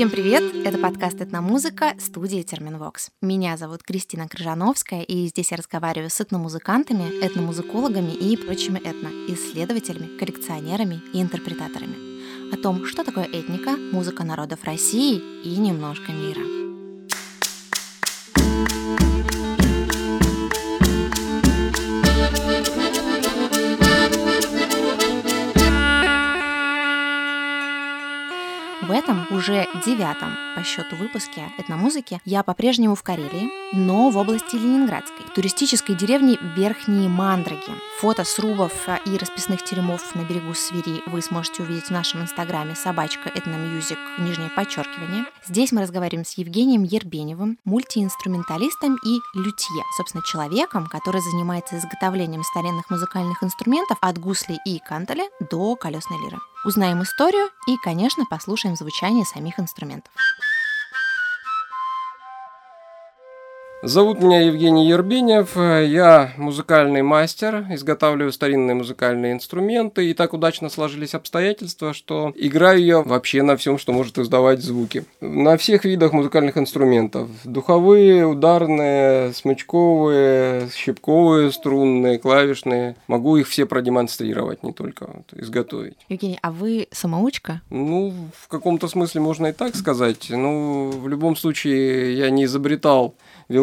Всем привет! Это подкаст «Этномузыка» студии Терминвокс. Меня зовут Кристина Крыжановская, и здесь я разговариваю с этномузыкантами, этномузыкологами и прочими этноисследователями, коллекционерами и интерпретаторами о том, что такое этника, музыка народов России и немножко мира. Уже девятом по счету выпуске этномузыки я по-прежнему в Карелии, но в области Ленинградской, туристической деревне Верхние Мандраги. Фото срубов и расписных теремов на берегу Свири вы сможете увидеть в нашем инстаграме собачка этномьюзик, нижнее подчеркивание. Здесь мы разговариваем с Евгением Ербеневым, мультиинструменталистом и лютье, собственно, человеком, который занимается изготовлением старинных музыкальных инструментов от гусли и кантеля до колесной лиры. Узнаем историю и, конечно, послушаем звучание самих инструментов. Зовут меня Евгений Ербенев, я музыкальный мастер, изготавливаю старинные музыкальные инструменты, и так удачно сложились обстоятельства, что играю я вообще на всем, что может издавать звуки. На всех видах музыкальных инструментов. Духовые, ударные, смычковые, щипковые, струнные, клавишные. Могу их все продемонстрировать, не только вот изготовить. Евгений, а вы самоучка? Ну, в каком-то смысле можно и так сказать. Ну, в любом случае, я не изобретал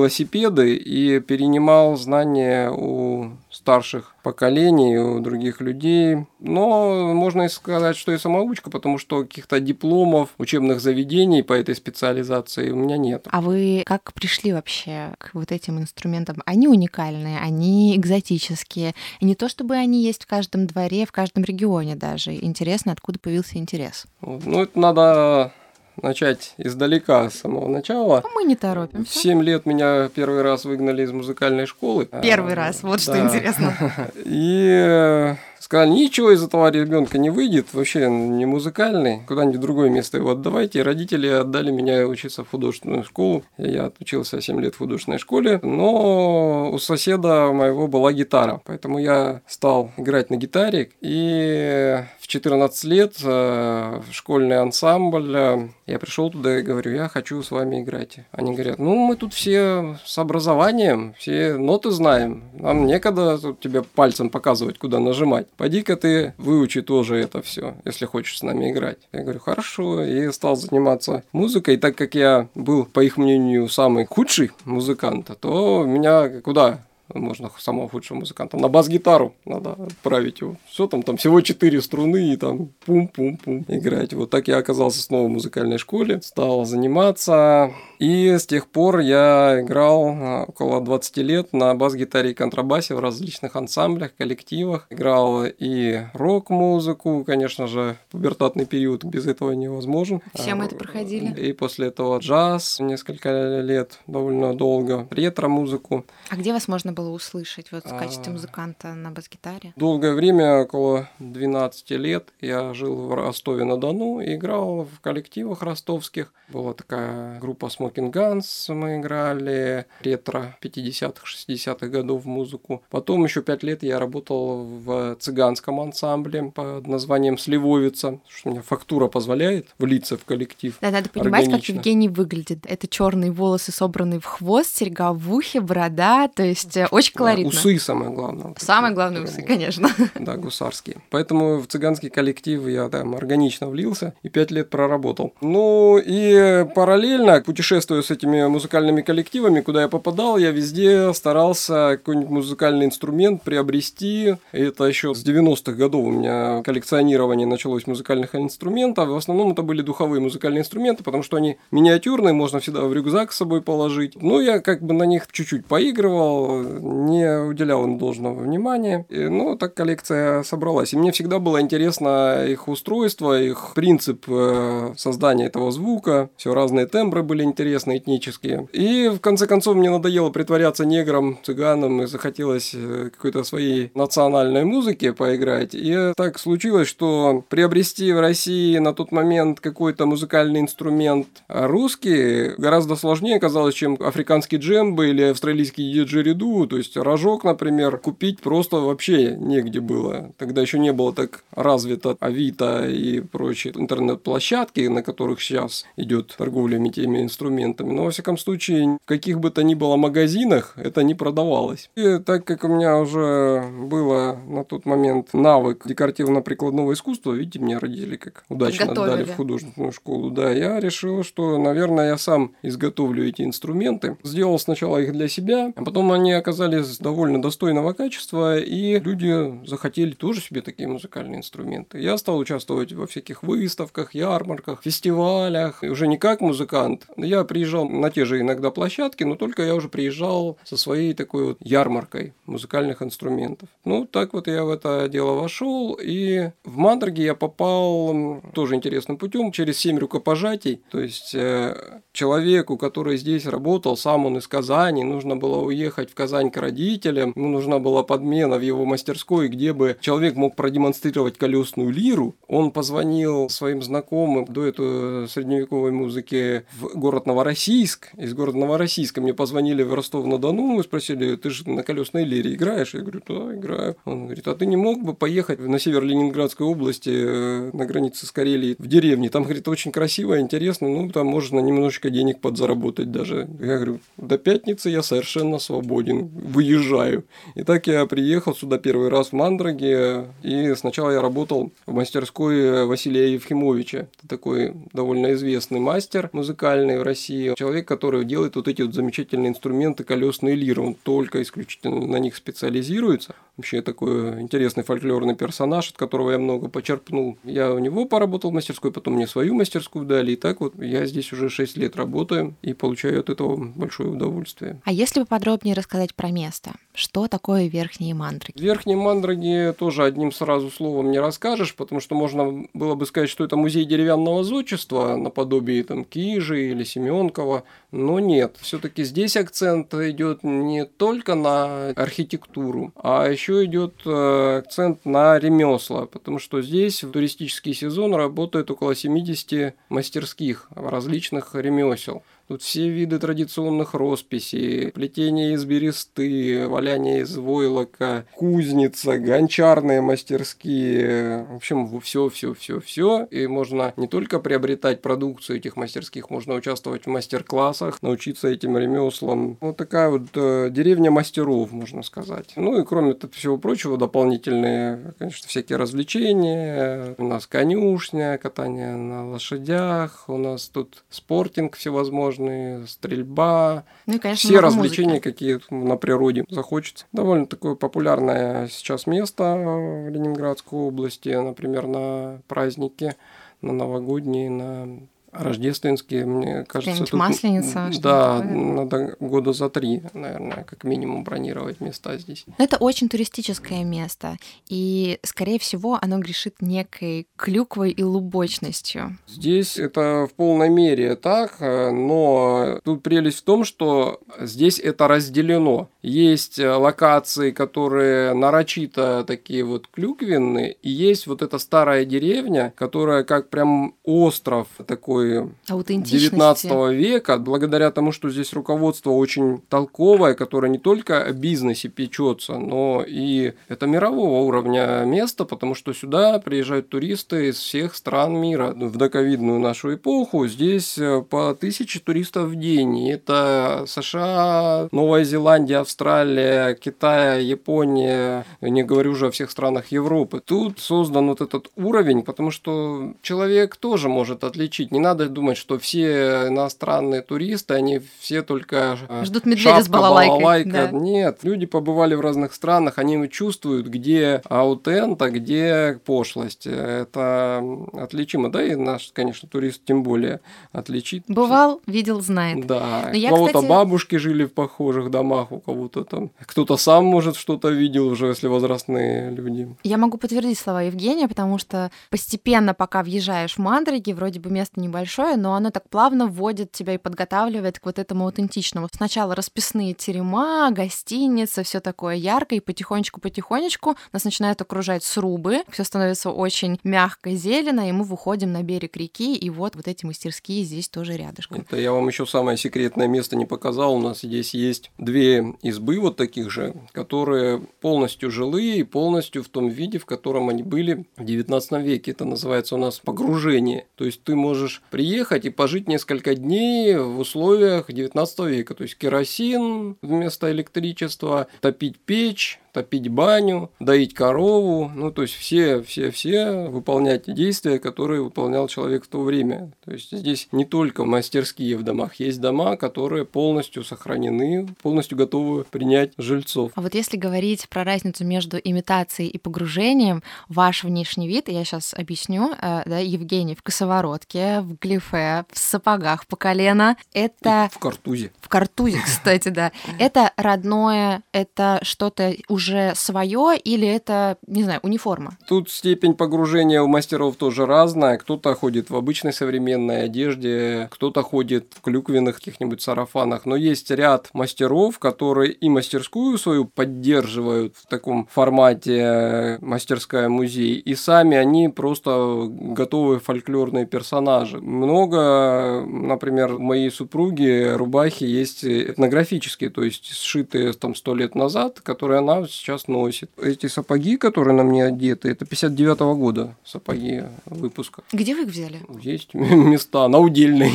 велосипеды и перенимал знания у старших поколений, у других людей. Но можно и сказать, что и самоучка, потому что каких-то дипломов, учебных заведений по этой специализации у меня нет. А вы как пришли вообще к вот этим инструментам? Они уникальные, они экзотические. И не то, чтобы они есть в каждом дворе, в каждом регионе даже. Интересно, откуда появился интерес? Ну, это надо начать издалека, с самого начала. А мы не торопимся. В 7 лет меня первый раз выгнали из музыкальной школы. Первый раз, вот да. что интересно. И э, сказали, ничего из этого ребенка не выйдет, вообще не музыкальный, куда-нибудь в другое место его отдавайте. Родители отдали меня учиться в художественную школу. Я учился 7 лет в художественной школе, но у соседа моего была гитара, поэтому я стал играть на гитаре. И в 14 лет э, школьный ансамбль, э, я пришел туда и говорю, я хочу с вами играть. Они говорят, ну мы тут все с образованием, все ноты знаем, нам некогда тут тебе пальцем показывать, куда нажимать. Пойди-ка ты выучи тоже это все, если хочешь с нами играть. Я говорю, хорошо, и стал заниматься музыкой. И так как я был, по их мнению, самый худший музыкант, то меня куда можно самого худшего музыканта. На бас-гитару надо отправить его. Все там, там всего четыре струны и там пум-пум-пум играть. Вот так я оказался снова в музыкальной школе, стал заниматься. И с тех пор я играл а, около 20 лет на бас-гитаре и контрабасе в различных ансамблях, коллективах. Играл и рок-музыку, конечно же, пубертатный период без этого невозможен. Все мы это проходили. И после этого джаз несколько лет, довольно долго, ретро-музыку. А где вас можно было услышать вот в качестве а. музыканта на бас-гитаре? Долгое время, около 12 лет, я жил в Ростове-на-Дону и играл в коллективах ростовских. Была такая группа Smoking Guns, мы играли ретро 50-х, 60-х годов музыку. Потом еще 5 лет я работал в цыганском ансамбле под названием Сливовица, что у меня фактура позволяет влиться в коллектив. Да, надо понимать, органично. как Евгений выглядит. Это черные волосы, собранные в хвост, серьга в ухе, борода, то есть очень колоритно. Да, усы самое главное. Самое главное усы, конечно. Да, гусарские. Поэтому в цыганский коллектив я там органично влился и пять лет проработал. Ну и параллельно, путешествуя с этими музыкальными коллективами, куда я попадал, я везде старался какой-нибудь музыкальный инструмент приобрести. Это еще с 90-х годов у меня коллекционирование началось музыкальных инструментов. В основном это были духовые музыкальные инструменты, потому что они миниатюрные, можно всегда в рюкзак с собой положить. Ну, я как бы на них чуть-чуть поигрывал, не уделял им должного внимания. И, ну, так коллекция собралась. И мне всегда было интересно их устройство, их принцип э, создания этого звука. Все разные тембры были интересны, этнические. И в конце концов мне надоело притворяться негром, цыганом, и захотелось э, какой-то своей национальной музыки поиграть. И так случилось, что приобрести в России на тот момент какой-то музыкальный инструмент русский гораздо сложнее казалось, чем африканский джембо или австралийский диджериду То есть рожок, например, купить просто вообще негде было. Тогда еще не было так развито Авито и прочие интернет-площадки, на которых сейчас идет торговля теми инструментами. Но, во всяком случае, в каких бы то ни было магазинах это не продавалось. И так как у меня уже было на тот момент навык декоративно-прикладного искусства, видите, меня родители как удачно отдали в художественную школу, да, я решил, что, наверное, я сам изготовлю эти инструменты. Сделал сначала их для себя, а потом они оказались довольно достойного качества, и люди захотели тоже себе такие музыкальные инструменты. Я стал участвовать во всяких выставках, ярмарках, фестивалях, и уже не как музыкант. Я приезжал на те же иногда площадки, но только я уже приезжал со своей такой вот ярмаркой музыкальных инструментов. Ну, так вот я в это дело вошел, и в Мандраге я попал тоже интересным путем через семь рукопожатий. То есть э, человеку, который здесь работал, сам он из Казани, нужно было уехать в Казань к родителям, ему нужна была подмена в его мастерской, где бы человек мог продемонстрировать колесную лиру. Он позвонил своим знакомым до этой средневековой музыки в город Новороссийск. Из города Новороссийска мне позвонили в Ростов-на-Дону и спросили, ты же на колесной лире играешь? Я говорю, да, играю. Он говорит, а ты не мог бы поехать на север Ленинградской области, э, на границе с Карелией, в деревне? Там, говорит, очень красиво, интересно, ну, там можно немножечко денег подзаработать даже. Я говорю, до пятницы я совершенно свободен, выезжаю. И так я приехал сюда первый раз в Мандраге, и сначала я работал в мастерской Василия Евхимовича. Это такой довольно известный мастер музыкальный в России. Человек, который делает вот эти вот замечательные инструменты колесные лиры. Он только исключительно на них специализируется. Вообще такой интересный фольклорный персонаж, от которого я много почерпнул. Я у него поработал в мастерской, потом мне свою мастерскую дали. И так вот я здесь уже 6 лет работаю и получаю от этого большое удовольствие. А если поподробнее рассказать про место? Что такое Верхние Мандраги? Верхние Мандраги тоже одним сразу словом не расскажешь, потому что можно было бы сказать, что это музей деревянного зодчества, наподобие там Кижи или Семенкова, но нет. Все-таки здесь акцент идет не только на архитектуру, а еще идет э, акцент на ремесла, потому что здесь в туристический сезон работает около 70 мастерских различных ремесел. Тут все виды традиционных росписей, плетение из бересты, валяние из войлока, кузница, гончарные мастерские. В общем, все, все, все, все. И можно не только приобретать продукцию этих мастерских, можно участвовать в мастер-классах, научиться этим ремеслам. Вот такая вот э, деревня мастеров, можно сказать. Ну и кроме всего прочего, дополнительные, конечно, всякие развлечения. У нас конюшня, катание на лошадях, у нас тут спортинг всевозможный пляжные, стрельба, ну и, конечно, все развлечения, музыки. какие на природе захочется. Довольно такое популярное сейчас место в Ленинградской области, например, на праздники, на новогодние, на рождественские, мне кажется. Тут, масленица. Да, надо года за три, наверное, как минимум бронировать места здесь. Это очень туристическое место, и, скорее всего, оно грешит некой клюквой и лубочностью. Здесь это в полной мере так, но тут прелесть в том, что здесь это разделено. Есть локации, которые нарочито такие вот клюквенные, и есть вот эта старая деревня, которая как прям остров такой такой 19 века, благодаря тому, что здесь руководство очень толковое, которое не только о бизнесе печется, но и это мирового уровня место, потому что сюда приезжают туристы из всех стран мира. В доковидную нашу эпоху здесь э, по тысяче туристов в день. Это США, Новая Зеландия, Австралия, Китай, Япония, не говорю уже о всех странах Европы. Тут создан вот этот уровень, потому что человек тоже может отличить. Не надо думать, что все иностранные туристы, они все только э, ждут медведя с балалайкой. балалайка. Да. Нет, люди побывали в разных странах, они чувствуют, где аутент, а где пошлость. Это отличимо. Да, и наш, конечно, турист тем более отличит. Бывал, видел, знает. Да. у кого-то кстати... бабушки жили в похожих домах, у кого-то там. Кто-то сам, может, что-то видел уже, если возрастные люди. Я могу подтвердить слова Евгения, потому что постепенно, пока въезжаешь в Мандриги, вроде бы место небольшое, небольшое, но оно так плавно вводит тебя и подготавливает к вот этому аутентичному. Сначала расписные терема, гостиница, все такое яркое, и потихонечку-потихонечку нас начинают окружать срубы, все становится очень мягко, зелено, и мы выходим на берег реки, и вот вот эти мастерские здесь тоже рядышком. Это я вам еще самое секретное место не показал. У нас здесь есть две избы вот таких же, которые полностью жилые и полностью в том виде, в котором они были в 19 веке. Это называется у нас погружение. То есть ты можешь приехать и пожить несколько дней в условиях 19 века. То есть керосин вместо электричества, топить печь, топить баню, доить корову, ну, то есть все, все, все выполнять действия, которые выполнял человек в то время. То есть здесь не только мастерские в домах, есть дома, которые полностью сохранены, полностью готовы принять жильцов. А вот если говорить про разницу между имитацией и погружением, ваш внешний вид, я сейчас объясню, э, да, Евгений в косоворотке, в глифе, в сапогах по колено, это... И в картузе. В картузе, кстати, да. Это родное, это что-то уже уже свое или это, не знаю, униформа? Тут степень погружения у мастеров тоже разная. Кто-то ходит в обычной современной одежде, кто-то ходит в клюквенных каких-нибудь сарафанах. Но есть ряд мастеров, которые и мастерскую свою поддерживают в таком формате мастерская музей, и сами они просто готовые фольклорные персонажи. Много, например, у моей супруги рубахи есть этнографические, то есть сшитые там сто лет назад, которые она сейчас носит. Эти сапоги, которые на мне одеты, это 59 -го года сапоги выпуска. Где вы их взяли? Есть места на удельной.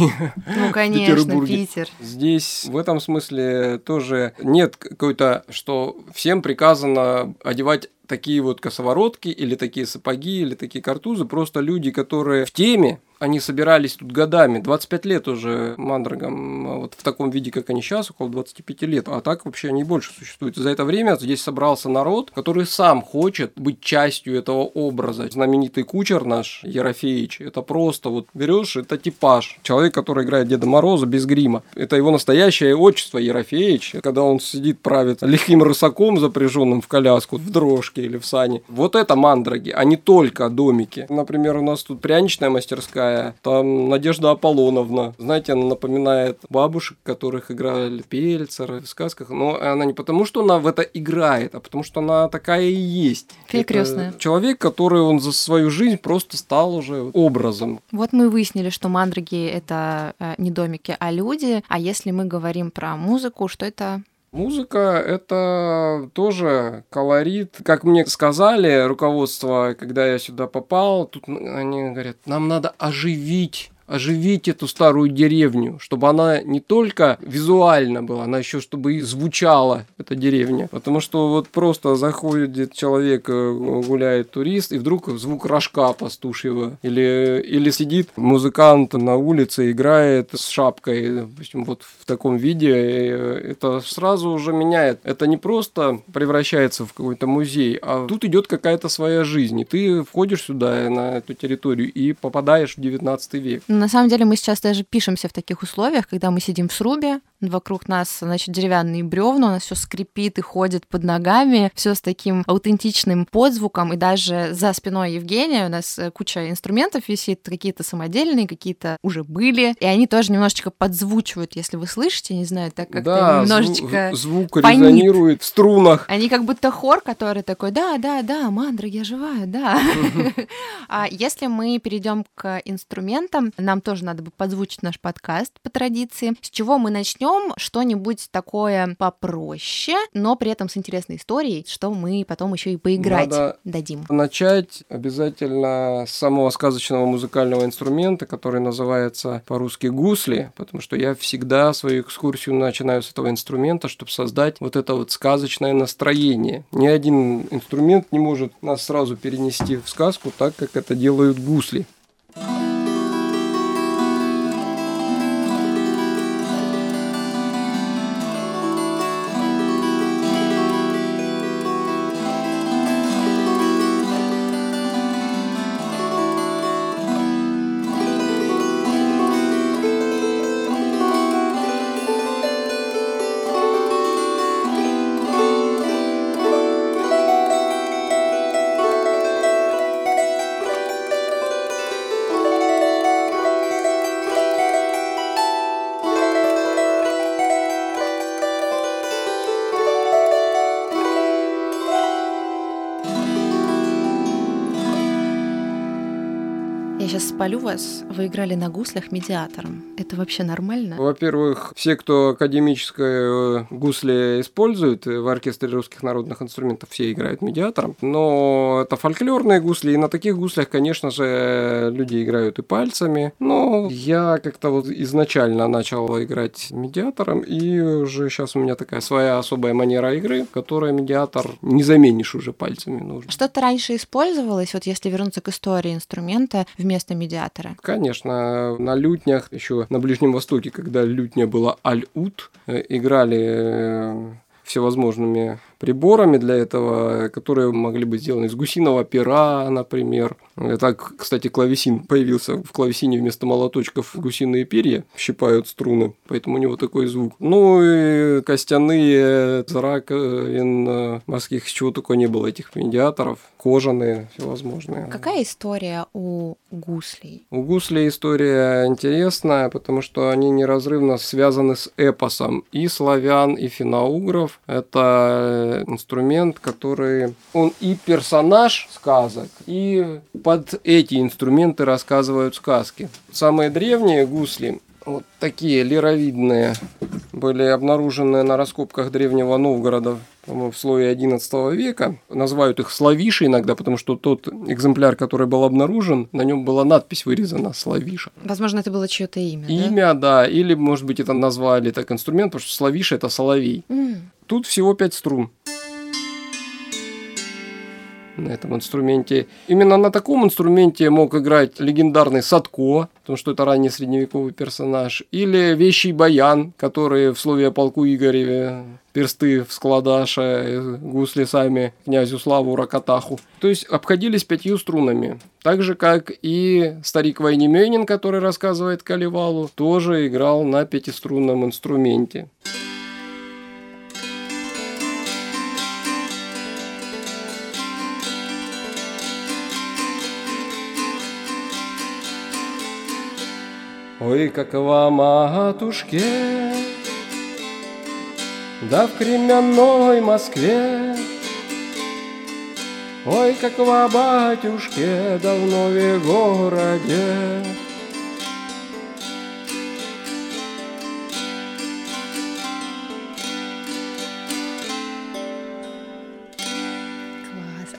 Ну, конечно, Питер. Здесь в этом смысле тоже нет какой-то, что всем приказано одевать такие вот косоворотки или такие сапоги или такие картузы, просто люди, которые в теме, они собирались тут годами, 25 лет уже мандрагам, а вот в таком виде, как они сейчас, около 25 лет, а так вообще они больше существуют. За это время здесь собрался народ, который сам хочет быть частью этого образа. Знаменитый кучер наш, Ерофеич, это просто вот берешь, это типаж. Человек, который играет Деда Мороза без грима. Это его настоящее отчество Ерофеич, когда он сидит, правит лихим рысаком, запряженным в коляску, в дрожке или в сане. Вот это мандраги, а не только домики. Например, у нас тут пряничная мастерская, такая. Там Надежда Аполлоновна. Знаете, она напоминает бабушек, которых играли Пельцеры в сказках. Но она не потому, что она в это играет, а потому, что она такая и есть. Фея Человек, который он за свою жизнь просто стал уже образом. Вот мы выяснили, что мандраги — это э, не домики, а люди. А если мы говорим про музыку, что это Музыка – это тоже колорит. Как мне сказали руководство, когда я сюда попал, тут они говорят, нам надо оживить оживить эту старую деревню, чтобы она не только визуально была, она еще чтобы и звучала, эта деревня. Потому что вот просто заходит человек, э, гуляет турист, и вдруг звук рожка пастушьего. Или, или сидит музыкант на улице, играет с шапкой, допустим, вот в таком виде. Э, это сразу уже меняет. Это не просто превращается в какой-то музей, а тут идет какая-то своя жизнь. И ты входишь сюда, на эту территорию, и попадаешь в 19 век. На самом деле мы сейчас даже пишемся в таких условиях, когда мы сидим в срубе, Вокруг нас, значит, деревянные бревна, у нас все скрипит и ходит под ногами, все с таким аутентичным подзвуком, и даже за спиной Евгения у нас э, куча инструментов висит, какие-то самодельные, какие-то уже были, и они тоже немножечко подзвучивают, если вы слышите, не знаю, так как-то да, немножечко звук, звук резонирует в струнах. Они как будто хор, который такой, да, да, да, мандра, я живая, да. А если мы перейдем к инструментам, нам тоже надо бы подзвучить наш подкаст по традиции. С чего мы начнем? Возьмем что-нибудь такое попроще, но при этом с интересной историей, что мы потом еще и поиграть Надо дадим. Начать обязательно с самого сказочного музыкального инструмента, который называется по-русски гусли, потому что я всегда свою экскурсию начинаю с этого инструмента, чтобы создать вот это вот сказочное настроение. Ни один инструмент не может нас сразу перенести в сказку так, как это делают гусли. Вы играли на гуслях медиатором. Это вообще нормально? Во-первых, все, кто академическое э, гусли используют в оркестре русских народных инструментов, все играют медиатором. Но это фольклорные гусли, и на таких гуслях, конечно же, люди играют и пальцами. Но я как-то вот изначально начал играть медиатором, и уже сейчас у меня такая своя особая манера игры, которая медиатор не заменишь уже пальцами нужно. Что-то раньше использовалось, вот если вернуться к истории инструмента вместо медиатора? Конечно, на лютнях, еще на Ближнем Востоке, когда лютня была аль-ут, э, играли э, всевозможными приборами для этого, которые могли быть сделаны из гусиного пера, например. Так, кстати, клавесин появился. В клавесине вместо молоточков гусиные перья щипают струны, поэтому у него такой звук. Ну и костяные, раковин морских, чего только не было этих медиаторов, кожаные всевозможные. Какая история у гуслей? У гуслей история интересная, потому что они неразрывно связаны с эпосом и славян, и финоугров. Это инструмент, который он и персонаж сказок, и под эти инструменты рассказывают сказки. Самые древние гусли, вот такие лировидные, были обнаружены на раскопках древнего Новгорода в слое XI века. Называют их славиши иногда, потому что тот экземпляр, который был обнаружен, на нем была надпись вырезана славиша. Возможно, это было чье-то имя. Имя, да? да, или, может быть, это назвали так инструмент, потому что славиша это соловей. Mm. Тут всего пять струн на этом инструменте. Именно на таком инструменте мог играть легендарный Садко, потому что это ранний средневековый персонаж, или Вещий Баян, который в слове о полку Игореве персты в складаша, гусли сами князю Славу Ракатаху. То есть обходились пятью струнами. Так же, как и старик Вайнеменин, который рассказывает Каливалу, тоже играл на пятиструнном инструменте. Ой, какова матушке, да в кременной Москве, Ой, какова батюшке, да в городе.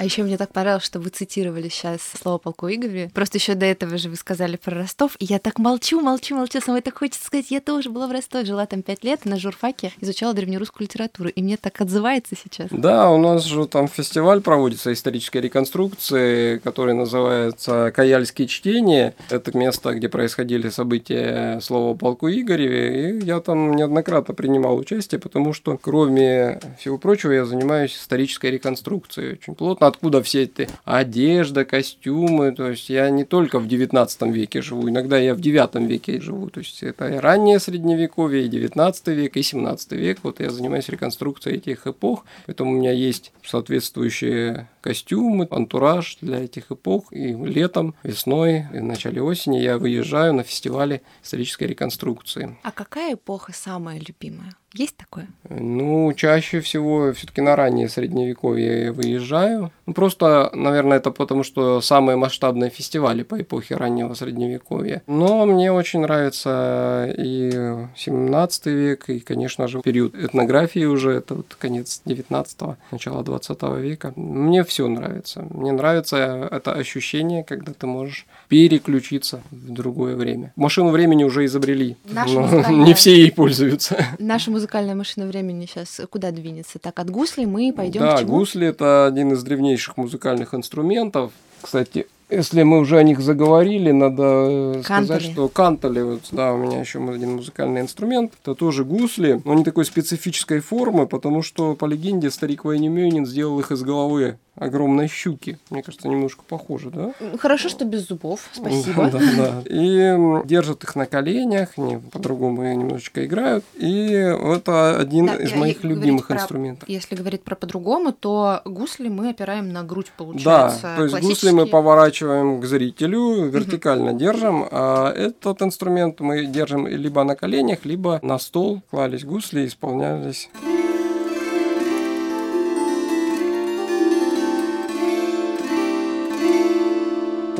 А еще мне так понравилось, что вы цитировали сейчас слово полку Игоря. Просто еще до этого же вы сказали про Ростов. И я так молчу, молчу, молчу. Самой так хочется сказать, я тоже была в Ростове, жила там пять лет на журфаке, изучала древнерусскую литературу. И мне так отзывается сейчас. Да, у нас же там фестиваль проводится исторической реконструкции, который называется «Каяльские чтения». Это место, где происходили события слова полку Игореве. И я там неоднократно принимал участие, потому что, кроме всего прочего, я занимаюсь исторической реконструкцией очень плотно откуда все эти одежда, костюмы. То есть я не только в 19 веке живу, иногда я в 9 веке живу. То есть это и раннее средневековье, и 19 век, и 17 век. Вот я занимаюсь реконструкцией этих эпох. Поэтому у меня есть соответствующие костюмы, антураж для этих эпох. И летом, весной, и в начале осени я выезжаю на фестивале исторической реконструкции. А какая эпоха самая любимая? Есть такое? Ну, чаще всего все-таки на раннее средневековье я выезжаю. Ну, просто, наверное, это потому, что самые масштабные фестивали по эпохе раннего средневековья. Но мне очень нравится и 17 век, и, конечно же, период этнографии уже, это вот конец 19-го, начало 20 века. Мне все нравится. Мне нравится это ощущение, когда ты можешь переключиться в другое время. Машину времени уже изобрели, Наша но не все ей пользуются. Наша музыкальная машина времени сейчас куда двинется? Так, от гусли мы пойдем да, к чему? гусли – это один из древнейших музыкальных инструментов. Кстати, если мы уже о них заговорили, надо кантали. сказать, что кантали, вот, да, у меня еще один музыкальный инструмент, это тоже гусли, но не такой специфической формы, потому что, по легенде, старик Вайнемёнин сделал их из головы огромной щуки. Мне кажется, немножко похоже, да? Хорошо, что без зубов. Спасибо. Да, да. И держат их на коленях, они по-другому немножечко играют. И это один да, из моих любимых инструментов. Про, если говорить про по-другому, то гусли мы опираем на грудь, получается. Да, то есть гусли мы поворачиваем к зрителю, вертикально угу. держим, а этот инструмент мы держим либо на коленях, либо на стол. Клались гусли, исполнялись.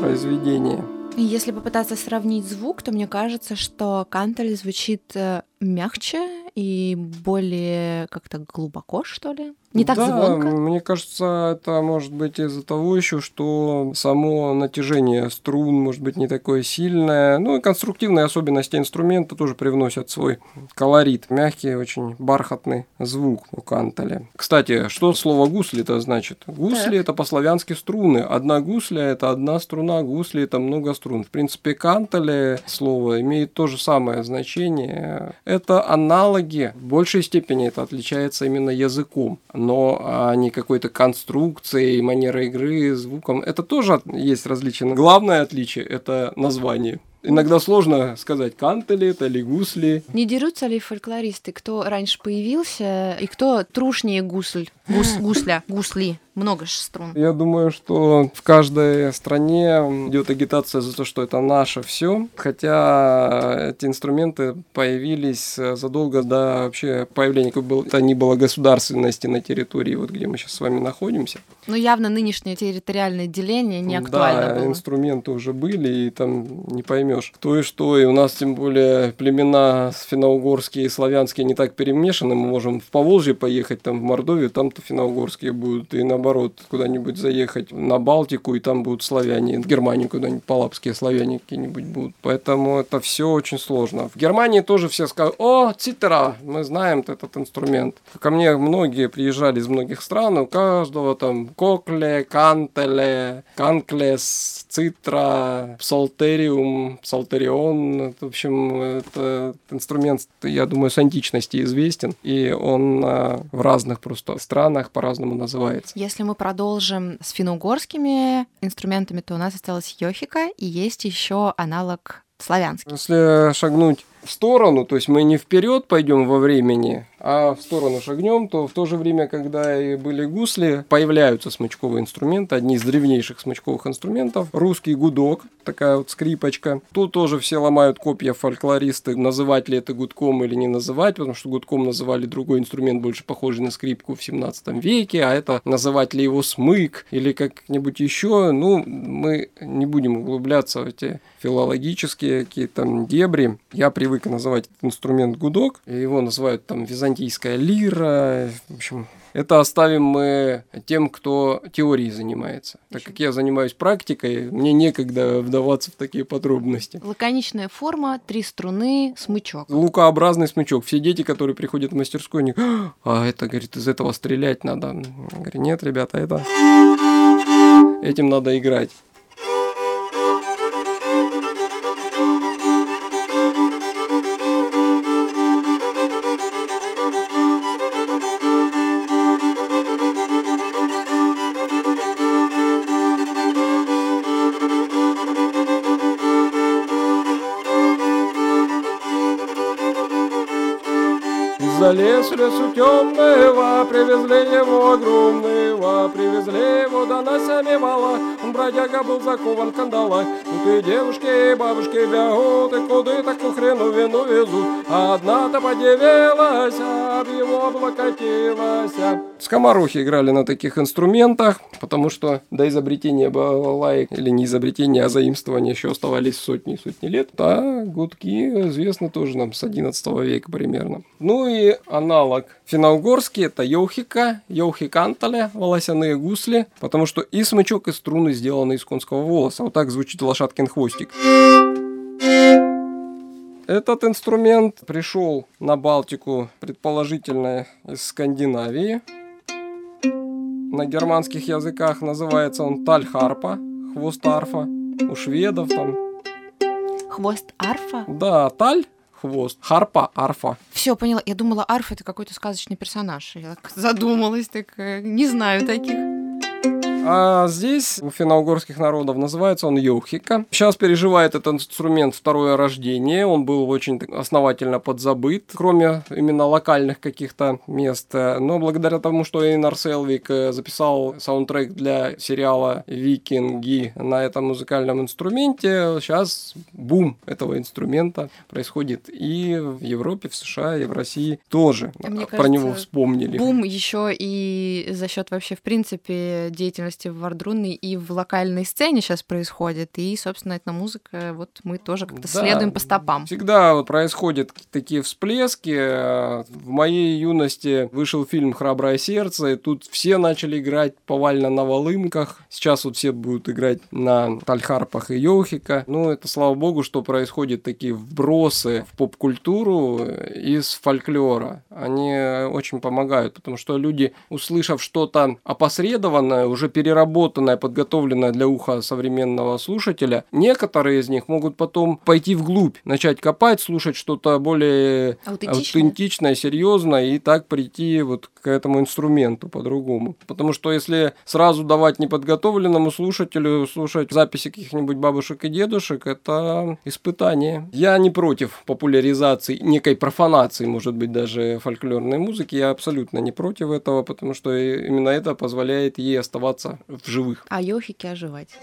Произведение. Если попытаться сравнить звук, то мне кажется, что кантель звучит э, мягче и более как-то глубоко, что ли. Не так да, звонко. Мне кажется, это может быть из-за того еще, что само натяжение струн может быть не такое сильное. Ну и конструктивные особенности инструмента тоже привносят свой колорит. Мягкий, очень бархатный звук у кантеля. Кстати, что слово гусли-то значит? Гусли это по-славянски струны. Одна гусля это одна струна, гусли это много струн. В принципе, кантеле слово имеет то же самое значение. Это аналоги. В большей степени это отличается именно языком но а не какой-то конструкцией, манерой игры, звуком. Это тоже есть различия. Главное отличие – это название. Иногда сложно сказать, кантели это или гусли. Не дерутся ли фольклористы, кто раньше появился и кто трушнее гусль, гус, гусля, гусли? Много же струн. Я думаю, что в каждой стране идет агитация за то, что это наше все. Хотя эти инструменты появились задолго до вообще появления как бы то ни было государственности на территории, вот где мы сейчас с вами находимся. Ну, явно нынешнее территориальное деление не актуально да, было. инструменты уже были, и там не поймешь, кто и что. И у нас, тем более, племена финно-угорские и славянские не так перемешаны. Мы можем в Поволжье поехать, там в Мордовию, там-то финно-угорские будут, и на наоборот, куда-нибудь заехать на Балтику, и там будут славяне, в Германию куда-нибудь палапские славяне какие-нибудь будут. Поэтому это все очень сложно. В Германии тоже все скажут, о, цитера, мы знаем этот инструмент. Ко мне многие приезжали из многих стран, у каждого там кокле, кантеле, канклес, цитра, псалтериум, псалтерион. В общем, этот инструмент, я думаю, с античности известен, и он а, в разных просто странах по-разному называется. Мы продолжим с финно-угорскими инструментами, то у нас осталась йохика, и есть еще аналог славянский. Если шагнуть в сторону, то есть мы не вперед пойдем во времени, а в сторону шагнем, то в то же время, когда и были гусли, появляются смычковые инструменты, одни из древнейших смычковых инструментов. Русский гудок, такая вот скрипочка. Тут тоже все ломают копья фольклористы, называть ли это гудком или не называть, потому что гудком называли другой инструмент, больше похожий на скрипку в 17 веке, а это называть ли его смык или как-нибудь еще, ну, мы не будем углубляться в эти филологические какие-то дебри. Я привык называть этот инструмент гудок, его называют там византийская лира, в общем, это оставим мы тем, кто теорией занимается. Так как я занимаюсь практикой, мне некогда вдаваться в такие подробности. Лаконичная форма, три струны, смычок. Лукообразный смычок. Все дети, которые приходят в мастерскую, они, а это, говорит, из этого стрелять надо. Я говорю, нет, ребята, это... Этим надо играть. Olha лес лесу темного, привезли его огромного, привезли его до нас мало. Бродяга был закован кандала. Тут и девушки, и бабушки бегут, и куды такую хрену вину везут. Одна-то подивилась, об его облокотилась. Скоморохи играли на таких инструментах, потому что до изобретения балалайк, или не изобретения, а заимствования еще оставались сотни и сотни лет. Да, гудки известны тоже нам с 11 века примерно. Ну и аналог финно-угорский это йохика, йохикантале, волосяные гусли, потому что и смычок, и струны сделаны из конского волоса. Вот так звучит лошадкин хвостик. Этот инструмент пришел на Балтику, предположительно, из Скандинавии. На германских языках называется он тальхарпа, хвост арфа. У шведов там. Хвост арфа? Да, таль хвост. Харпа, арфа. Все, поняла. Я думала, арфа это какой-то сказочный персонаж. Я так задумалась, так не знаю таких. А здесь у финно-угорских народов называется он йохика. Сейчас переживает этот инструмент второе рождение. Он был очень основательно подзабыт, кроме именно локальных каких-то мест. Но благодаря тому, что Эйнар Селвик э, записал саундтрек для сериала «Викинги» на этом музыкальном инструменте, сейчас бум этого инструмента происходит и в Европе, в США, и в России тоже. Мне Про кажется, него вспомнили. Бум еще и за счет вообще, в принципе, деятельности области вардрунной и в локальной сцене сейчас происходит. И, собственно, эта музыка, вот мы тоже как-то да, следуем по стопам. Всегда вот происходят такие всплески. В моей юности вышел фильм «Храброе сердце», и тут все начали играть повально на волынках. Сейчас вот все будут играть на тальхарпах и йохика. Ну, это слава богу, что происходят такие вбросы в поп-культуру из фольклора. Они очень помогают, потому что люди, услышав что-то опосредованное, уже переработанное, подготовленное для уха современного слушателя, некоторые из них могут потом пойти вглубь, начать копать, слушать что-то более аутентичное, аутентичное серьезное и так прийти вот к этому инструменту по-другому. Потому что если сразу давать неподготовленному слушателю слушать записи каких-нибудь бабушек и дедушек, это испытание. Я не против популяризации, некой профанации, может быть, даже фольклорной музыки. Я абсолютно не против этого, потому что именно это позволяет ей оставаться в живых. А йохики оживать.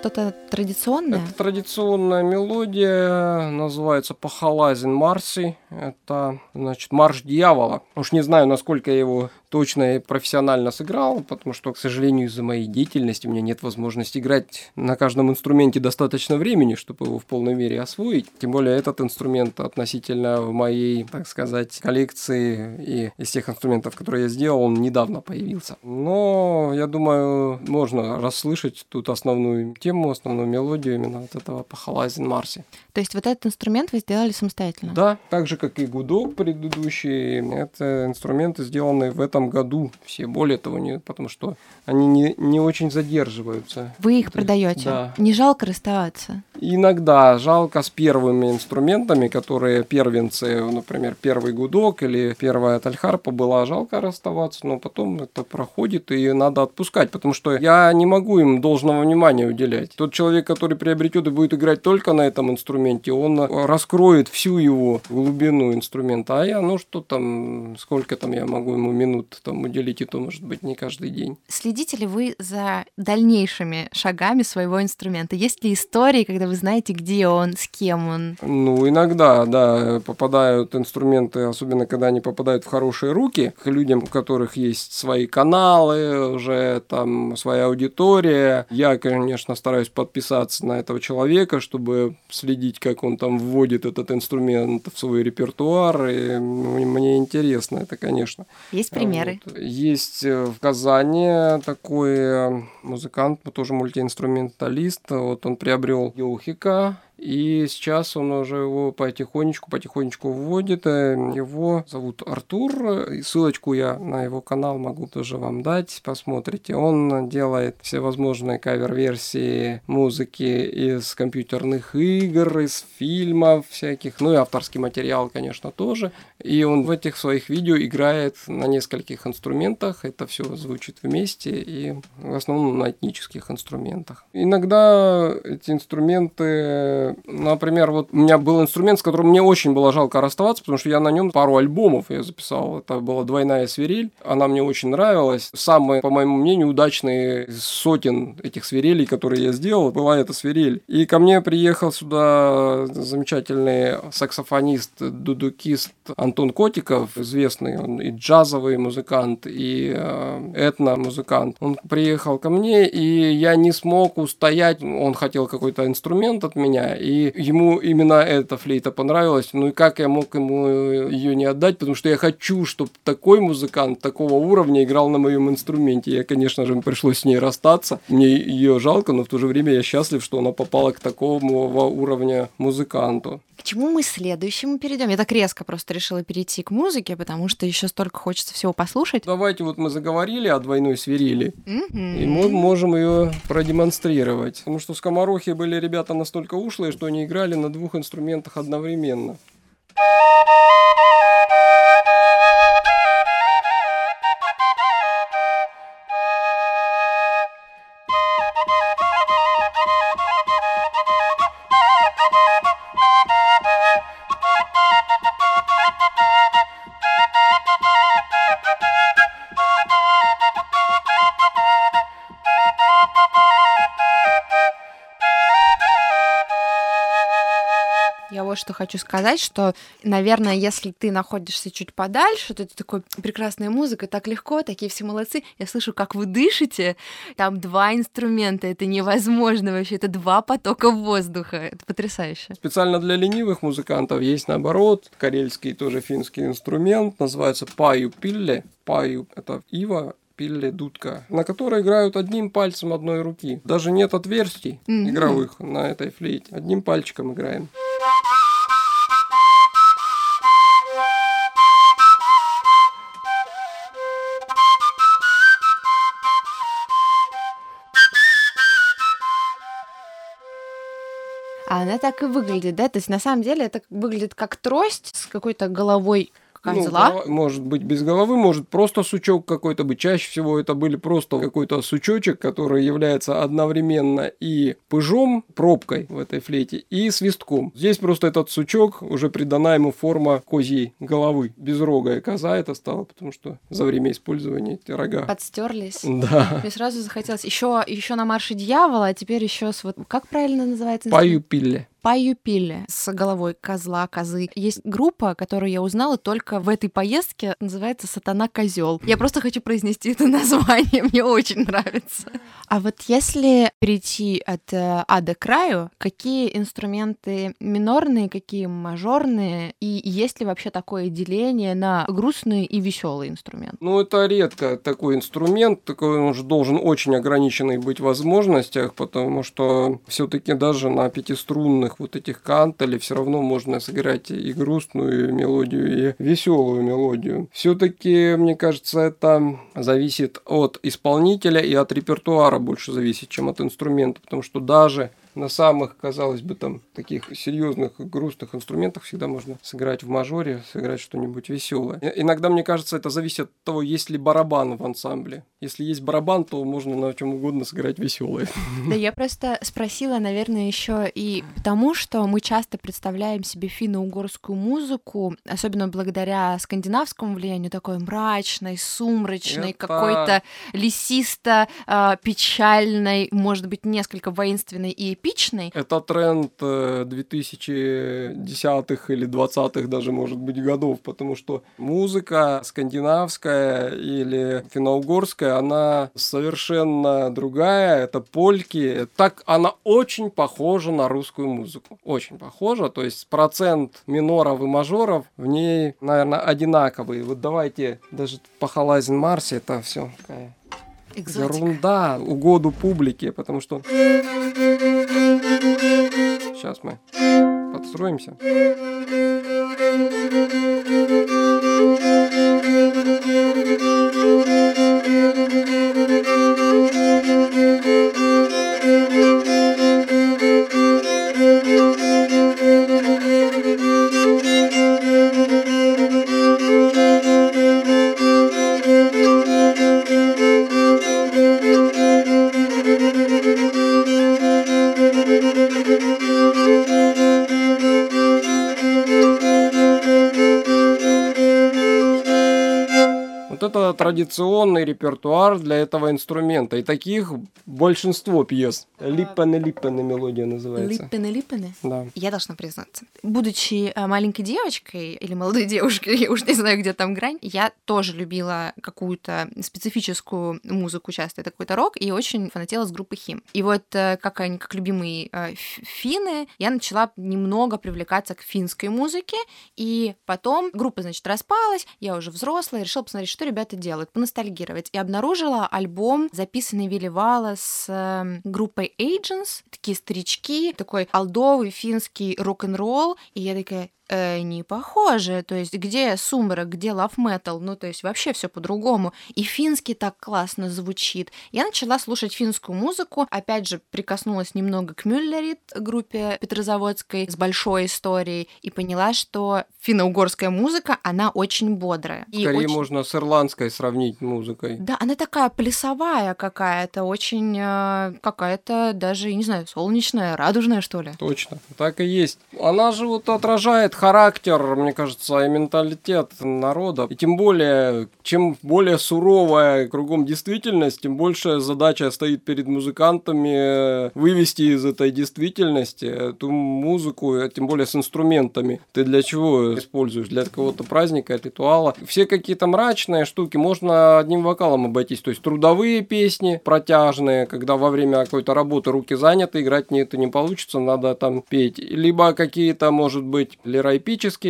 Традиционная? Это традиционная мелодия, называется Пахалазин Марси. Это, значит, марш дьявола. Уж не знаю, насколько его точно и профессионально сыграл, потому что, к сожалению, из-за моей деятельности у меня нет возможности играть на каждом инструменте достаточно времени, чтобы его в полной мере освоить. Тем более этот инструмент относительно в моей, так сказать, коллекции и из тех инструментов, которые я сделал, он недавно появился. Но, я думаю, можно расслышать тут основную тему, основную мелодию именно вот этого Пахалазин Марси. То есть вот этот инструмент вы сделали самостоятельно? Да, так же, как и гудок предыдущий. Это инструменты, сделанные в этом году. Все, более того, не, потому что они не, не очень задерживаются. Вы их продаете? Да. Не жалко расставаться? Иногда жалко с первыми инструментами, которые первенцы, например, первый гудок или первая тальхарпа была жалко расставаться, но потом это проходит и надо отпускать, потому что я не могу им должного внимания уделять. Тот человек, который приобретет и будет играть только на этом инструменте, он раскроет всю его глубину инструмента, а я, ну что там, сколько там я могу ему минут там уделить, и то может быть не каждый день. Следите ли вы за дальнейшими шагами своего инструмента? Есть ли истории, когда вы знаете, где он, с кем он? Ну, иногда, да, попадают инструменты, особенно когда они попадают в хорошие руки, к людям, у которых есть свои каналы, уже там своя аудитория. Я, конечно, стараюсь подписаться на этого человека, чтобы следить, как он там вводит этот инструмент в свой репертуар. И мне интересно это, конечно. Есть примеры? Вот. Есть в Казани такой музыкант, тоже мультиинструменталист. Вот он приобрел Юхика, и сейчас он уже его потихонечку, потихонечку вводит. Э, его зовут Артур. И ссылочку я на его канал могу тоже вам дать. Посмотрите. Он делает всевозможные кавер-версии музыки из компьютерных игр, из фильмов всяких. Ну и авторский материал, конечно, тоже. И он в этих своих видео играет на нескольких инструментах. Это все звучит вместе и в основном на этнических инструментах. Иногда эти инструменты например, вот у меня был инструмент, с которым мне очень было жалко расставаться, потому что я на нем пару альбомов я записал. Это была двойная свирель, она мне очень нравилась. Самые, по моему мнению, удачные сотен этих свирелей, которые я сделал, была эта свирель. И ко мне приехал сюда замечательный саксофонист, дудукист Антон Котиков, известный, он и джазовый музыкант, и э, этно-музыкант. Он приехал ко мне, и я не смог устоять. Он хотел какой-то инструмент от меня, и ему именно эта флейта понравилась. Ну и как я мог ему ее не отдать, потому что я хочу, чтобы такой музыкант такого уровня играл на моем инструменте. Я, конечно же, пришлось с ней расстаться. Мне ее жалко, но в то же время я счастлив, что она попала к такому уровня музыканту. К чему мы следующему перейдем? Я так резко просто решила перейти к музыке, потому что еще столько хочется всего послушать. Давайте вот мы заговорили о двойной свирели, mm-hmm. и мы можем ее продемонстрировать. Потому что в скоморохе были ребята настолько ушлые, что они играли на двух инструментах одновременно. Что хочу сказать, что, наверное, если ты находишься чуть подальше, то это такой прекрасная музыка, так легко, такие все молодцы. Я слышу, как вы дышите, там два инструмента, это невозможно вообще, это два потока воздуха, это потрясающе. Специально для ленивых музыкантов есть наоборот, карельский тоже финский инструмент, называется паю пилле. Паю – это ива, пилли, дудка, на которой играют одним пальцем одной руки. Даже нет отверстий mm-hmm. игровых на этой флейте. Одним пальчиком играем. Она так и выглядит, да? То есть на самом деле это выглядит как трость с какой-то головой козла. Ну, может быть без головы, может просто сучок какой-то быть. Чаще всего это были просто какой-то сучочек, который является одновременно и пыжом, пробкой в этой флейте, и свистком. Здесь просто этот сучок уже придана ему форма козьей головы. Безрогая коза это стало, потому что за время использования эти рога подстерлись. Да. Мне сразу захотелось еще еще на марше дьявола, а теперь еще с вот как правильно называется? Паю. Паюпиле с головой козла, козы. Есть группа, которую я узнала только в этой поездке, называется «Сатана козел. Я просто хочу произнести это название, мне очень нравится. А вот если перейти от э, А до краю, какие инструменты минорные, какие мажорные, и есть ли вообще такое деление на грустные и веселые инструменты? Ну, это редко такой инструмент, такой он же должен очень ограниченный быть в возможностях, потому что все-таки даже на пятиструнных вот этих кантелей все равно можно сыграть и грустную мелодию, и веселую мелодию. Все-таки, мне кажется, это зависит от исполнителя и от репертуара больше зависит, чем от инструмента, потому что даже на самых, казалось бы, там таких серьезных грустных инструментах всегда можно сыграть в мажоре, сыграть что-нибудь веселое. Иногда, мне кажется, это зависит от того, есть ли барабан в ансамбле. Если есть барабан, то можно на чем угодно сыграть веселое. Да, я просто спросила, наверное, еще и потому, что мы часто представляем себе финно-угорскую музыку, особенно благодаря скандинавскому влиянию, такой мрачной, сумрачной, это... какой-то лесисто-печальной, а, может быть, несколько воинственной и эпичный. Это тренд 2010-х э, или 20-х даже, может быть, годов, потому что музыка скандинавская или финно-угорская, она совершенно другая, это польки. Так она очень похожа на русскую музыку. Очень похожа, то есть процент миноров и мажоров в ней, наверное, одинаковый. Вот давайте даже по Халазин Марсе это все такая Экзотика. ерунда, угоду публике, потому что Сейчас мы подстроимся. Традиционный репертуар для этого инструмента. И таких большинство пьес. Липпены, Липпены мелодия называется. Липпены? Да. Я должна признаться. Будучи э, маленькой девочкой или молодой девушкой, я уж не знаю, где там грань, я тоже любила какую-то специфическую музыку, часто это какой-то рок, и очень фанатела с группы Хим. И вот э, как они, как любимые э, финны, я начала немного привлекаться к финской музыке, и потом группа, значит, распалась, я уже взрослая, решила посмотреть, что ребята делают, поностальгировать, и обнаружила альбом, записанный Вилли Вала с э, группой Agents, такие старички, такой алдовый финский рок-н-ролл, и я такая, э, не похожи. То есть где сумрак, где лав метал, ну то есть вообще все по-другому. И финский так классно звучит. Я начала слушать финскую музыку, опять же прикоснулась немного к Мюллерит, группе Петрозаводской с большой историей, и поняла, что финно-угорская музыка, она очень бодрая. Скорее очень... можно с ирландской сравнить музыкой. Да, она такая плясовая какая-то, очень э, какая-то даже, не знаю, солнечная, радужная, что ли. Точно, так и есть. Она же вот отражает характер, мне кажется, и менталитет народа. И тем более, чем более суровая кругом действительность, тем больше задача стоит перед музыкантами вывести из этой действительности эту музыку, тем более с инструментами. Ты для чего используешь? Для какого-то праздника, ритуала. Все какие-то мрачные штуки можно одним вокалом обойтись. То есть трудовые песни протяжные, когда во время какой-то работы руки заняты, играть не это не получится, надо там петь. Либо какие-то, может быть,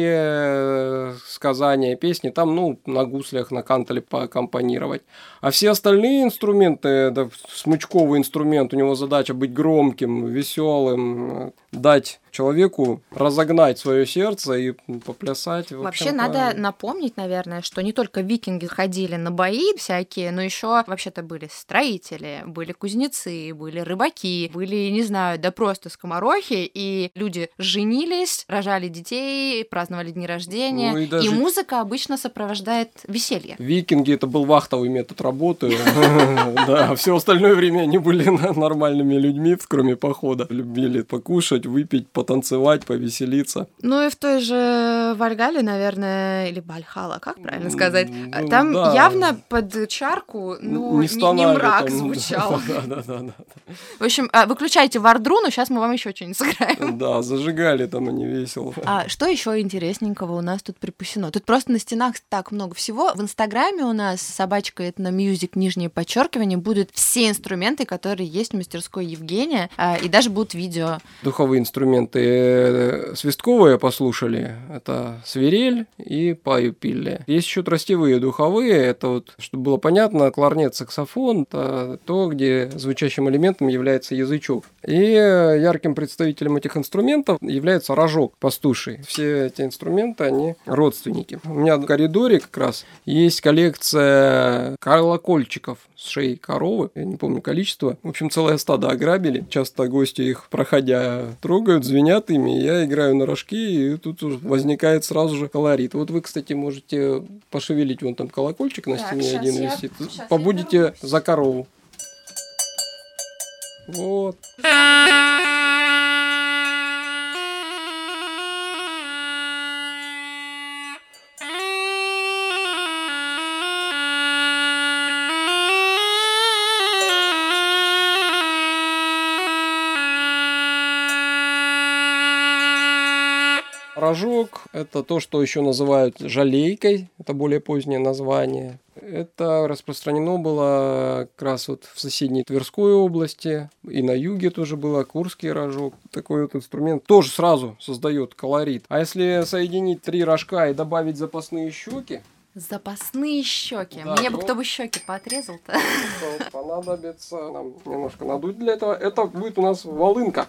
э, сказания, песни, там, ну, на гуслях, на кантеле поаккомпанировать. А все остальные инструменты, да, смычковый инструмент, у него задача быть громким, веселым, дать человеку разогнать свое сердце и поплясать. Вообще надо напомнить, наверное, что не только викинги ходили на бои всякие, но еще вообще-то были строители, были кузнецы, были рыбаки, были, не знаю, да просто скоморохи, и люди женились, рожали детей, праздновали дни рождения, ну, и, даже... и музыка обычно сопровождает веселье. Викинги это был вахтовый метод работы, да, все остальное время они были нормальными людьми, кроме похода, любили покушать, выпить, потанцевать, повеселиться. Ну и в той же Вальгале, наверное, или Бальхала, как правильно сказать, ну, там да. явно под чарку, ну, не, не, не мрак там, звучал. Да, да, да, да. В общем, а, выключайте вардру, но сейчас мы вам еще что-нибудь сыграем. Да, зажигали там они весело. А что еще интересненького у нас тут припасено? Тут просто на стенах так много всего. В Инстаграме у нас собачка это на Music, нижнее подчеркивание, будут все инструменты, которые есть в мастерской Евгения, а, и даже будут видео. Духовые инструменты э, свистковые послушали, это свирель и паю пилли. Есть еще тростевые духовые, это вот, чтобы было понятно, кларнет, саксофон, это то, где звучащим элементом является язычок. И ярким представителем этих инструментов является рожок пастуший. Все эти инструменты, они родственники. У меня в коридоре как раз есть коллекция колокольчиков с шеей коровы, я не помню количество. В общем, целое стадо ограбили. Часто гости их, проходя, трогают, звенят ими, я играю на рожки, и тут возникает сразу же колорит. Вот вы, кстати, можете пошевелить вон там колокольчик на стене так, один я, висит. Побудете за корову. Вот. Рожок – это то, что еще называют жалейкой, это более позднее название. Это распространено было как раз вот в соседней Тверской области, и на юге тоже было Курский рожок. Такой вот инструмент тоже сразу создает колорит. А если соединить три рожка и добавить запасные щеки, Запасные щеки. Да, Мне бы кто бы щеки поотрезал-то. Понадобится нам немножко надуть для этого. Это будет у нас волынка.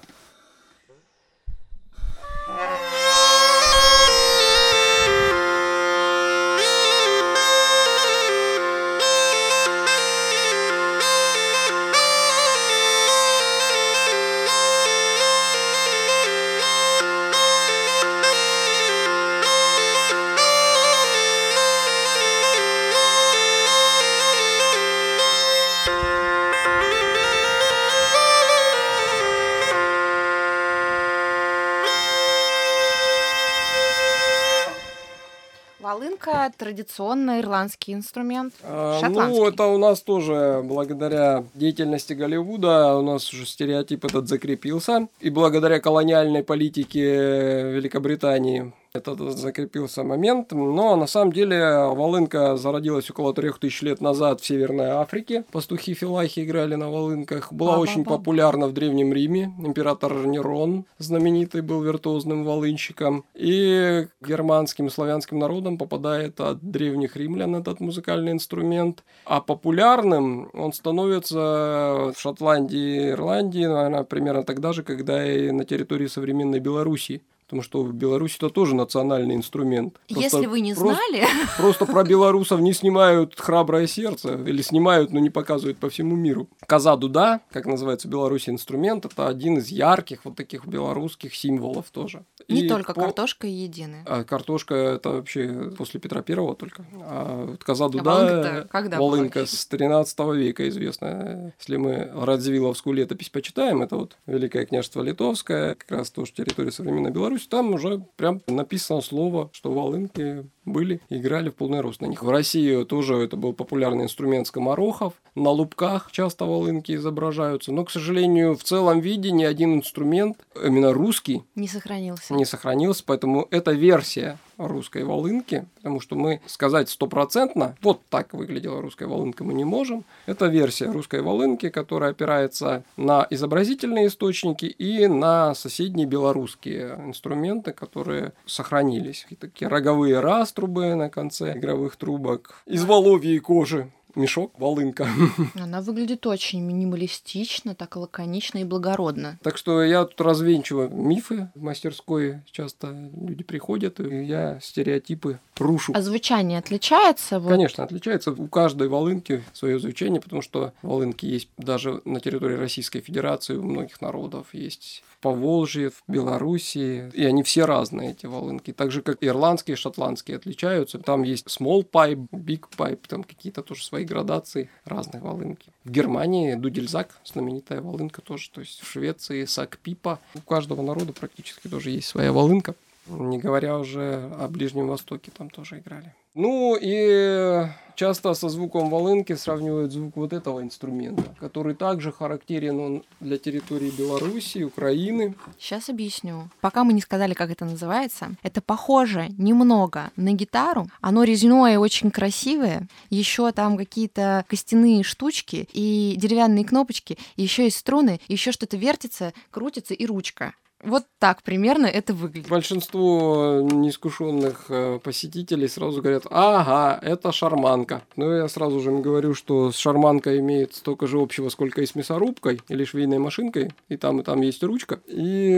Традиционно ирландский инструмент. А, ну, это у нас тоже благодаря деятельности Голливуда у нас уже стереотип этот закрепился. И благодаря колониальной политике Великобритании этот закрепился момент. Но на самом деле волынка зародилась около трех тысяч лет назад в Северной Африке. Пастухи филахи играли на волынках. Была Ба-ба-ба. очень популярна в Древнем Риме. Император Нерон знаменитый был виртуозным волынщиком. И германским славянским народам попадает от древних римлян этот музыкальный инструмент. А популярным он становится в Шотландии и Ирландии, наверное, примерно тогда же, когда и на территории современной Беларуси. Потому что в Беларуси это тоже национальный инструмент. Просто, Если вы не знали... Просто, просто про белорусов не снимают «Храброе сердце» или снимают, но не показывают по всему миру. Коза-дуда, как называется в Беларуси инструмент, это один из ярких вот таких белорусских символов тоже. Не И только по- картошка едины. А картошка это вообще после Петра Первого только. А вот коза А дуда, волынка-то когда волынка с 13 века известная. Если мы Радзивилловскую летопись почитаем, это вот Великое княжество Литовское, как раз тоже территория современной Беларуси, там уже прям написано слово, что волынки были, играли в полный рост на них. В России тоже это был популярный инструмент скоморохов. На лубках часто волынки изображаются. Но, к сожалению, в целом виде ни один инструмент, именно русский, Не сохранился. Не сохранился, поэтому это версия русской волынки, потому что мы сказать стопроцентно, вот так выглядела русская волынка, мы не можем. Это версия русской волынки, которая опирается на изобразительные источники и на соседние белорусские инструменты, которые сохранились. И такие роговые раструбы на конце игровых трубок, из воловьей кожи. Мешок, волынка. Она выглядит очень минималистично, так лаконично и благородно. Так что я тут развенчиваю мифы в мастерской. Часто люди приходят, и я стереотипы рушу. А звучание отличается? Вот Конечно, отличается. У каждой волынки свое звучание, потому что волынки есть даже на территории Российской Федерации у многих народов. Есть в Поволжье, в Белоруссии. И они все разные, эти волынки. Так же, как ирландские, шотландские отличаются. Там есть small pipe, big pipe, там какие-то тоже свои градации разных волынки. В Германии дудельзак, знаменитая волынка тоже. То есть в Швеции сакпипа. У каждого народа практически тоже есть своя волынка. Не говоря уже о Ближнем Востоке, там тоже играли. Ну и часто со звуком волынки сравнивают звук вот этого инструмента, который также характерен он для территории Белоруссии, Украины. Сейчас объясню. Пока мы не сказали, как это называется, это похоже немного на гитару. Оно резное, очень красивое. Еще там какие-то костяные штучки и деревянные кнопочки, еще есть струны, еще что-то вертится, крутится и ручка. Вот так примерно это выглядит. Большинство неискушенных э, посетителей сразу говорят, ага, это шарманка. Но я сразу же им говорю, что с шарманкой имеет столько же общего, сколько и с мясорубкой или швейной машинкой. И там, и там есть ручка. И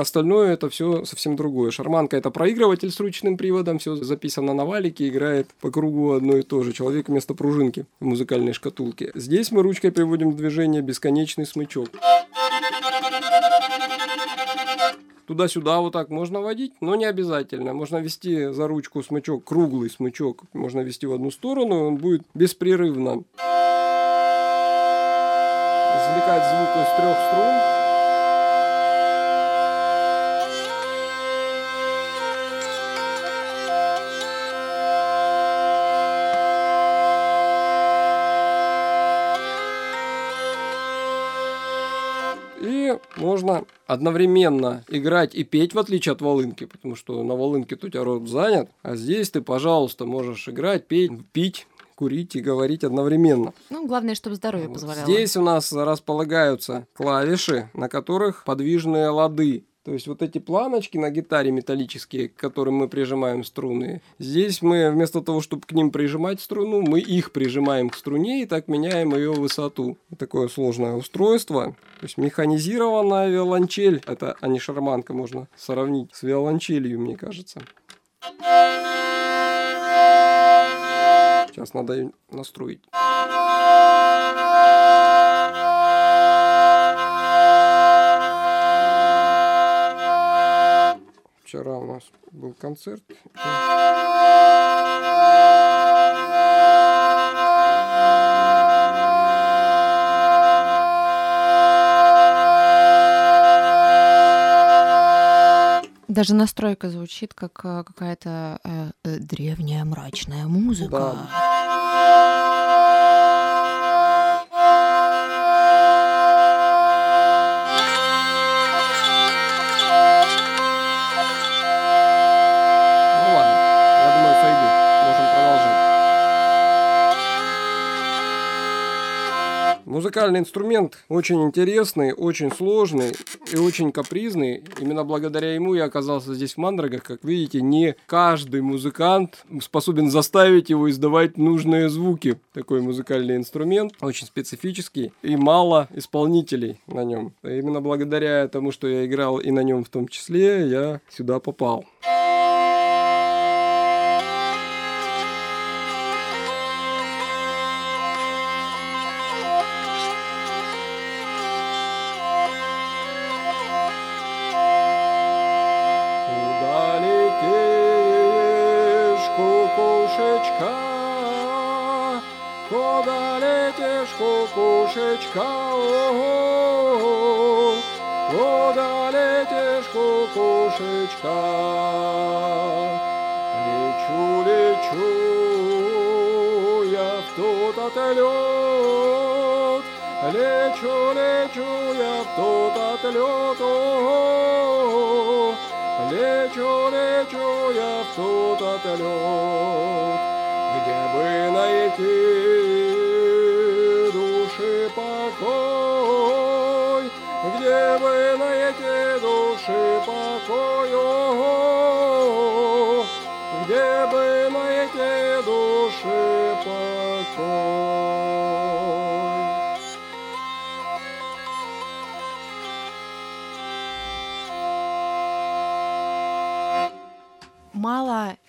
остальное это все совсем другое. Шарманка это проигрыватель с ручным приводом, все записано на валике, играет по кругу одно и то же. Человек вместо пружинки в музыкальной шкатулке. Здесь мы ручкой приводим в движение бесконечный смычок. Туда-сюда вот так можно водить, но не обязательно. Можно вести за ручку смычок, круглый смычок. Можно вести в одну сторону, он будет беспрерывно извлекать звук из трех струн. Можно одновременно играть и петь, в отличие от волынки, потому что на волынке у тебя рот занят, а здесь ты, пожалуйста, можешь играть, петь, пить, курить и говорить одновременно. Ну, главное, чтобы здоровье позволяло. Здесь у нас располагаются клавиши, на которых подвижные лады. То есть вот эти планочки на гитаре металлические, к которым мы прижимаем струны, здесь мы вместо того, чтобы к ним прижимать струну, мы их прижимаем к струне и так меняем ее высоту. Такое сложное устройство. То есть механизированная виолончель. Это, а не шарманка, можно сравнить с виолончелью, мне кажется. Сейчас надо её настроить. Вчера у нас был концерт. Даже настройка звучит как э, какая-то э, э, древняя мрачная музыка. Да. Музыкальный инструмент очень интересный, очень сложный и очень капризный. Именно благодаря ему я оказался здесь в Мандрагах. Как видите, не каждый музыкант способен заставить его издавать нужные звуки. Такой музыкальный инструмент, очень специфический, и мало исполнителей на нем. Именно благодаря тому, что я играл и на нем в том числе, я сюда попал. кукушечка, отлет, лечу, лечу я в тот отлет, лечу, лечу я в тот отлет, где бы найти души покой, где бы найти души покой,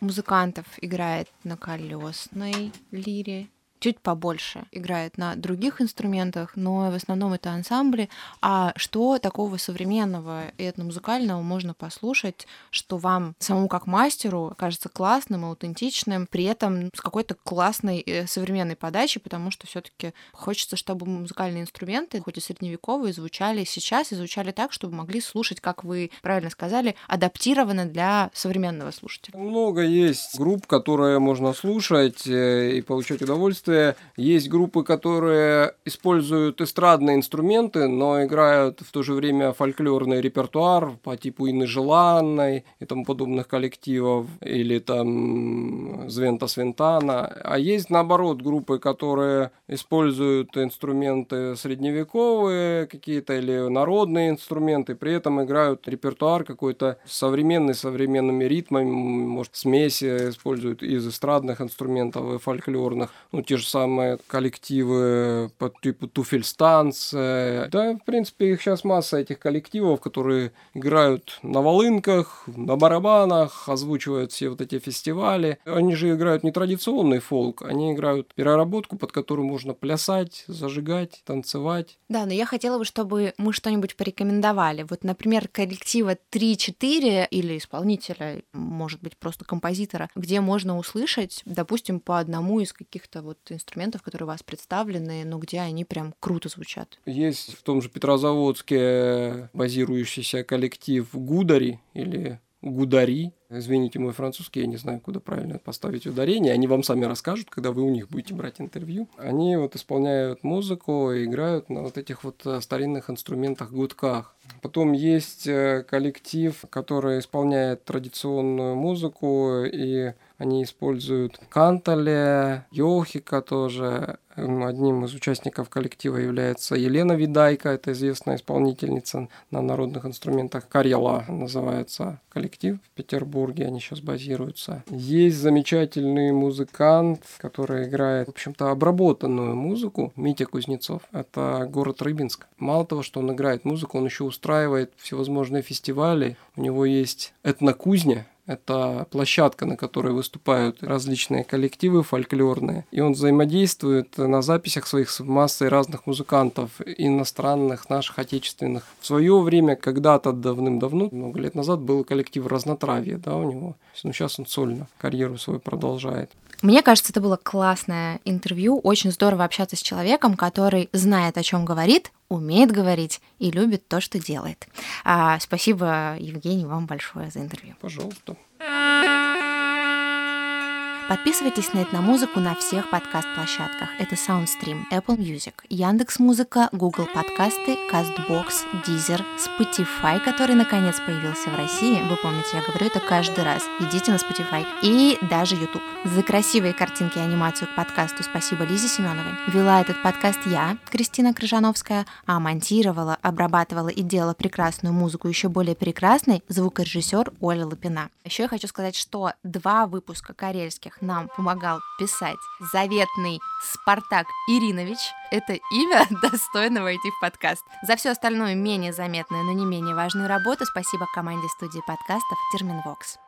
музыкантов играет на колесной лире, чуть побольше играет на других инструментах, но в основном это ансамбли. А что такого современного и этномузыкального можно послушать, что вам самому как мастеру кажется классным и аутентичным, при этом с какой-то классной э, современной подачей, потому что все таки хочется, чтобы музыкальные инструменты, хоть и средневековые, звучали сейчас и звучали так, чтобы могли слушать, как вы правильно сказали, адаптированно для современного слушателя. Много есть групп, которые можно слушать э, и получать удовольствие есть группы, которые используют эстрадные инструменты, но играют в то же время фольклорный репертуар по типу Инны Желанной и тому подобных коллективов, или там Звента Свинтана. А есть, наоборот, группы, которые используют инструменты средневековые какие-то или народные инструменты, при этом играют репертуар какой-то современный, современными ритмами, может, смеси используют из эстрадных инструментов и фольклорных. Ну, те же самые коллективы по типу туфельстанция. Да, в принципе, их сейчас масса этих коллективов, которые играют на волынках, на барабанах, озвучивают все вот эти фестивали. Они же играют не традиционный фолк, они играют переработку, под которую можно плясать, зажигать, танцевать. Да, но я хотела бы, чтобы мы что-нибудь порекомендовали. Вот, например, коллектива 3-4 или исполнителя, может быть, просто композитора, где можно услышать, допустим, по одному из каких-то вот инструментов, которые у вас представлены, но где они прям круто звучат. Есть в том же Петрозаводске базирующийся коллектив Гудари или Гудари. Извините, мой французский, я не знаю, куда правильно поставить ударение. Они вам сами расскажут, когда вы у них будете брать интервью. Они вот исполняют музыку и играют на вот этих вот э, старинных инструментах-гудках. Потом есть э, коллектив, который исполняет традиционную музыку, и они используют кантале, йохика тоже. Одним из участников коллектива является Елена Видайка, это известная исполнительница на народных инструментах. Карьяла называется коллектив в Петербурге, они сейчас базируются. Есть замечательный музыкант, который играет, в общем-то, обработанную музыку, Митя Кузнецов. Это город Рыбинск. Мало того, что он играет музыку, он еще устраивает всевозможные фестивали. У него есть этнокузня, это площадка, на которой выступают различные коллективы фольклорные. И он взаимодействует на записях своих с массой разных музыкантов, иностранных, наших, отечественных. В свое время, когда-то давным-давно, много лет назад, был коллектив Разнотравье, да, у него. Ну, сейчас он сольно карьеру свою продолжает. Мне кажется, это было классное интервью. Очень здорово общаться с человеком, который знает, о чем говорит, умеет говорить и любит то, что делает. А, спасибо, Евгений, вам большое за интервью. Пожалуйста. Подписывайтесь на Этномузыку на всех подкаст-площадках. Это SoundStream, Apple Music, Яндекс Музыка, Google Подкасты, CastBox, Deezer, Spotify, который наконец появился в России. Вы помните, я говорю это каждый раз. Идите на Spotify. И даже YouTube. За красивые картинки и анимацию к подкасту спасибо Лизе Семеновой. Вела этот подкаст я, Кристина Крыжановская, а монтировала, обрабатывала и делала прекрасную музыку еще более прекрасной звукорежиссер Оля Лапина. Еще я хочу сказать, что два выпуска карельских нам помогал писать заветный Спартак Иринович. Это имя достойно войти в подкаст. За все остальное менее заметное, но не менее важную работу спасибо команде студии подкастов Терминвокс.